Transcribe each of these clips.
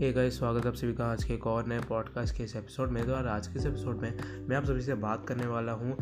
Hey guys स्वागत आप सभी का आज के एक और नए पॉडकास्ट के इस एपिसोड में। तो और आज के इस एपिसोड में मैं आप सभी से बात करने वाला हूँ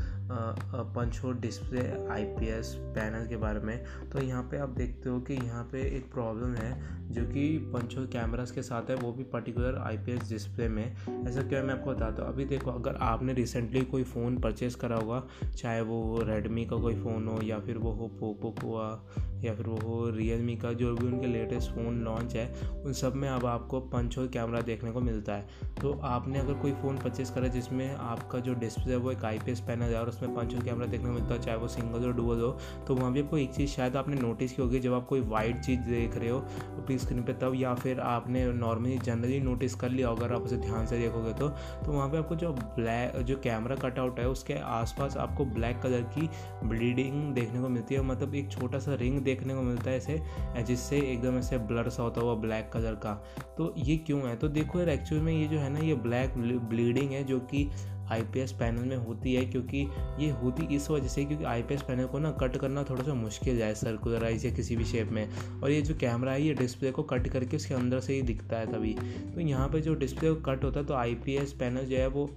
पंच डिस्प्ले आईपीएस पैनल के बारे में। तो यहाँ पे आप देखते हो कि यहाँ पे एक प्रॉब्लम है, जो कि पंच कैमरास के साथ है, वो भी पर्टिकुलर आईपीएस डिस्प्ले में। ऐसा क्या मैं आपको बताता हूँ। अभी देखो, अगर आपने रिसेंटली कोई फ़ोन परचेज़ करा होगा, चाहे वो रेडमी का कोई फ़ोन हो, या फिर वो हो पोको हुआ, या फिर वो हो रियल का, जो भी उनके लेटेस्ट फ़ोन लॉन्च है, उन सब में अब आपको पंच होल कैमरा देखने को मिलता है। तो आपने अगर कोई फ़ोन परचेज़ करा जिसमें आपका जो डिस्प्ले है वो एक आई पैनल है और उसमें पंच होल कैमरा देखने को मिलता है, चाहे वो सिंगल हो डुअल हो तो वहाँ भी आपको एक चीज़ शायद आपने नोटिस की होगी, जब आप कोई वाइट चीज़ देख रहे हो अपनी स्क्रीन पर तब या फिर आपने नॉर्मली जनरली नोटिस कर लिया अगर आप उसे ध्यान से देखोगे तो तो वहाँ पर आपको जो ब्लैक जो कैमरा कटआउट है, उसके आसपास आपको ब्लैक कलर की ब्लीडिंग देखने को मिलती है मतलब एक छोटा सा रिंग देखने को मिलता है ऐसे, जिससे एकदम ऐसे ब्लर सा होता हुआ ब्लैक कलर का। तो ये क्यों है? तो देखो यार एक्चुअल में ये जो है ना, ये ब्लैक ब्लीडिंग है, जो कि आईपीएस पैनल में होती है, क्योंकि ये होती इस वजह से क्योंकि आईपीएस पैनल को ना कट करना थोड़ा सा मुश्किल है सर्कुलराइज या किसी भी शेप में। और ये जो कैमरा है, ये डिस्प्ले को कट करके उसके अंदर से ही दिखता है तभी। तो यहाँ पर जो डिस्प्ले को कट होता है तो आईपीएस पैनल जो है, वो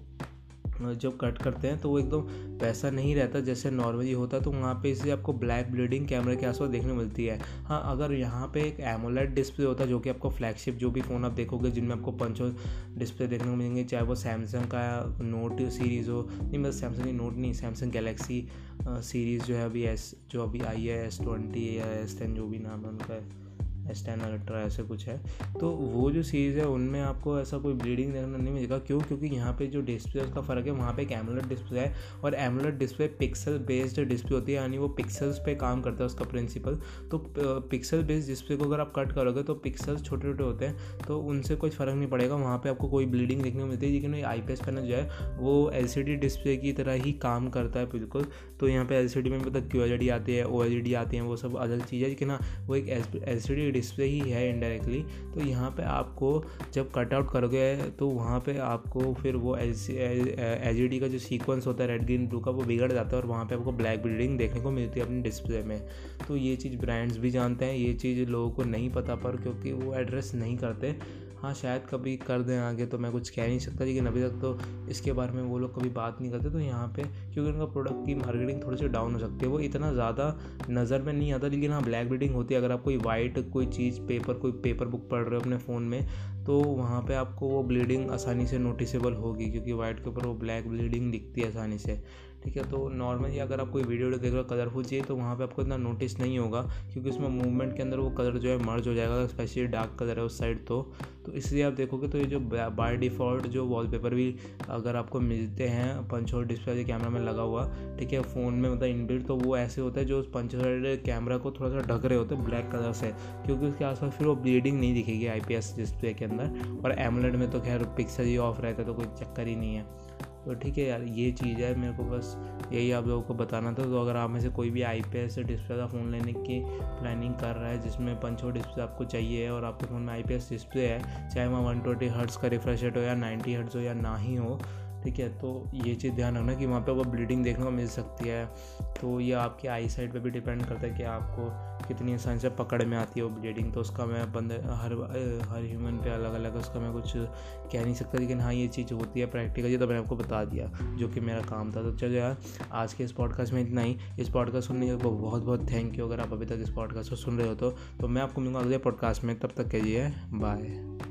जब कट करते हैं तो वो एकदम वैसा नहीं रहता, जैसे नॉर्मली होता तो वहाँ पे इसे आपको ब्लैक ब्लीडिंग कैमरे के आसपास देखने मिलती है। हाँ अगर यहाँ पे एक एमोलेट डिस्प्ले होता है, जो कि आपको फ्लैगशिप जो भी फ़ोन आप देखोगे, जिनमें आपको पंचो डिस्प्ले देखने को मिलेंगे, चाहे वो सैमसंग का नोट सीरीज़ हो, नहीं मतलब सैमसंग की नोट नहीं सैमसंग गैलेक्सी सीरीज़ जो है अभी एस जो अभी आई है एस ट्वेंटी या एस टेन जो भी नाम है उनका है। एस टेन अल्ट्रा ऐसे कुछ है। तो वो जो सीरीज़ है, उनमें आपको ऐसा कोई ब्लीडिंग देखने नहीं मिलेगा। क्यों? क्योंकि यहाँ पे जो डिस्प्ले उसका फ़र्क है, वहाँ पे एक एमुलेट डिस्प्ले है और AMOLED display pixel based display होती है, यानी वो पिक्सल्स पे काम करता है उसका प्रिंसिपल तो पिक्सल बेस्ड डिस्प्ले को अगर आप कट करोगे तो पिक्सल्स छोटे छोटे होते हैं तो उनसे कोई फ़र्क नहीं पड़ेगा। वहाँ पर आपको कोई ब्लीडिंग देखने को मिलती है लेकिन आई पी पैनल जो है, वो एलसीडी डिस्प्ले की तरह ही काम करता है, बिल्कुल। तो यहाँ पे एलसीडी में मतलब क्यू एल आती है ओ एल आती है, वो सब अलग चीज़ है, लेकिन हाँ वो एक एल डिस्प्ले ही है इनडायरेक्टली तो यहाँ पे आपको जब कट आउट करोगे तो वहाँ पे आपको फिर वो एल सी का जो सीक्वेंस होता है रेड ग्रीन ब्लू का, वो बिगड़ जाता है और वहाँ पे आपको ब्लैक बिल्डिंग देखने को मिलती है अपने डिस्प्ले में। तो ये चीज़ ब्रांड्स भी जानते हैं, ये चीज़ लोगों को नहीं पता पर क्योंकि वो एड्रेस नहीं करते। हाँ शायद कभी कर दें आगे तो मैं कुछ कह नहीं सकता, लेकिन अभी तक तो इसके बारे में वो लोग कभी बात नहीं करते तो यहाँ पे क्योंकि उनका प्रोडक्ट की मार्केटिंग थोड़ी सी डाउन हो सकती है। वो इतना ज़्यादा नज़र में नहीं आता, लेकिन हाँ ब्लैक ब्रीडिंग होती है। अगर आप कोई वाइट कोई चीज़ पेपर कोई पेपर बुक पढ़ रहे हो अपने फ़ोन में तो वहाँ पे आपको वो ब्लीडिंग आसानी से नोटिसेबल होगी, क्योंकि वाइट के ऊपर वो ब्लैक ब्लीडिंग दिखती है आसानी से। ठीक है तो नॉर्मली अगर आप कोई वीडियो देख रहे हो कलरफुल चाहिए तो वहाँ पे आपको इतना नोटिस नहीं होगा, क्योंकि उसमें मूवमेंट के अंदर वो कलर जो है मर्ज हो जाएगा स्पेशली डार्क कलर है उस साइड तो। तो इसलिए आप देखोगे तो ये जो बाय डिफ़ॉल्ट जो वॉलपेपर भी अगर आपको मिलते हैं पंच होल डिस्प्ले कैमरा में लगा हुआ, ठीक है? फ़ोन में मतलब इनबिल्ट तो वो ऐसे होता है जो पंच कैमरा को थोड़ा सा ढक रहे होते हैं ब्लैक कलर से, क्योंकि उसके आसपास फिर वो ब्लीडिंग नहीं दिखेगी आई पी एस डिस्प्ले के अंदर। और एमलेट में तो खैर पिक्सल ही ऑफ़ रहता है तो कोई चक्कर ही नहीं है। तो ठीक है यार, ये चीज़ है मेरे को बस यही आप लोगों को बताना था। तो अगर आप में से कोई भी आई पी डिस्प्ले का फ़ोन लेने की प्लानिंग कर रहा है, जिसमें पंचो डिस्प्ले आपको चाहिए है और आपके फ़ोन में आईपीएस डिस्प्ले है, चाहे वहाँ वन ट्वेंटी हर्ट्स का रिफ्रेश रेट हो या नाइन्टी हर्ट्स हो या ना ही हो ठीक है तो ये चीज़ ध्यान रखना कि वहाँ पे वो ब्लीडिंग देखने को मिल सकती है। तो ये आपकी आई साइड पे भी डिपेंड करता है कि आपको कितनी आसानी से पकड़ में आती है वो ब्लीडिंग तो उसका मैं बंदे हर हर ह्यूमन पे अलग अलग उसका मैं कुछ कह नहीं सकता। लेकिन हाँ ये चीज़ होती है प्रैक्टिकली तो मैंने आपको बता दिया जो कि मेरा काम था। तो चलो यार आज के इस पॉडकास्ट में इतना ही। इस पॉडकास्ट सुनने के बहुत बहुत थैंक यू अगर आप अभी तक इस पॉडकास्ट को सुन रहे हो तो, तो मैं आपको मिलूँगा अगले पॉडकास्ट में। तब तक कहिए बाय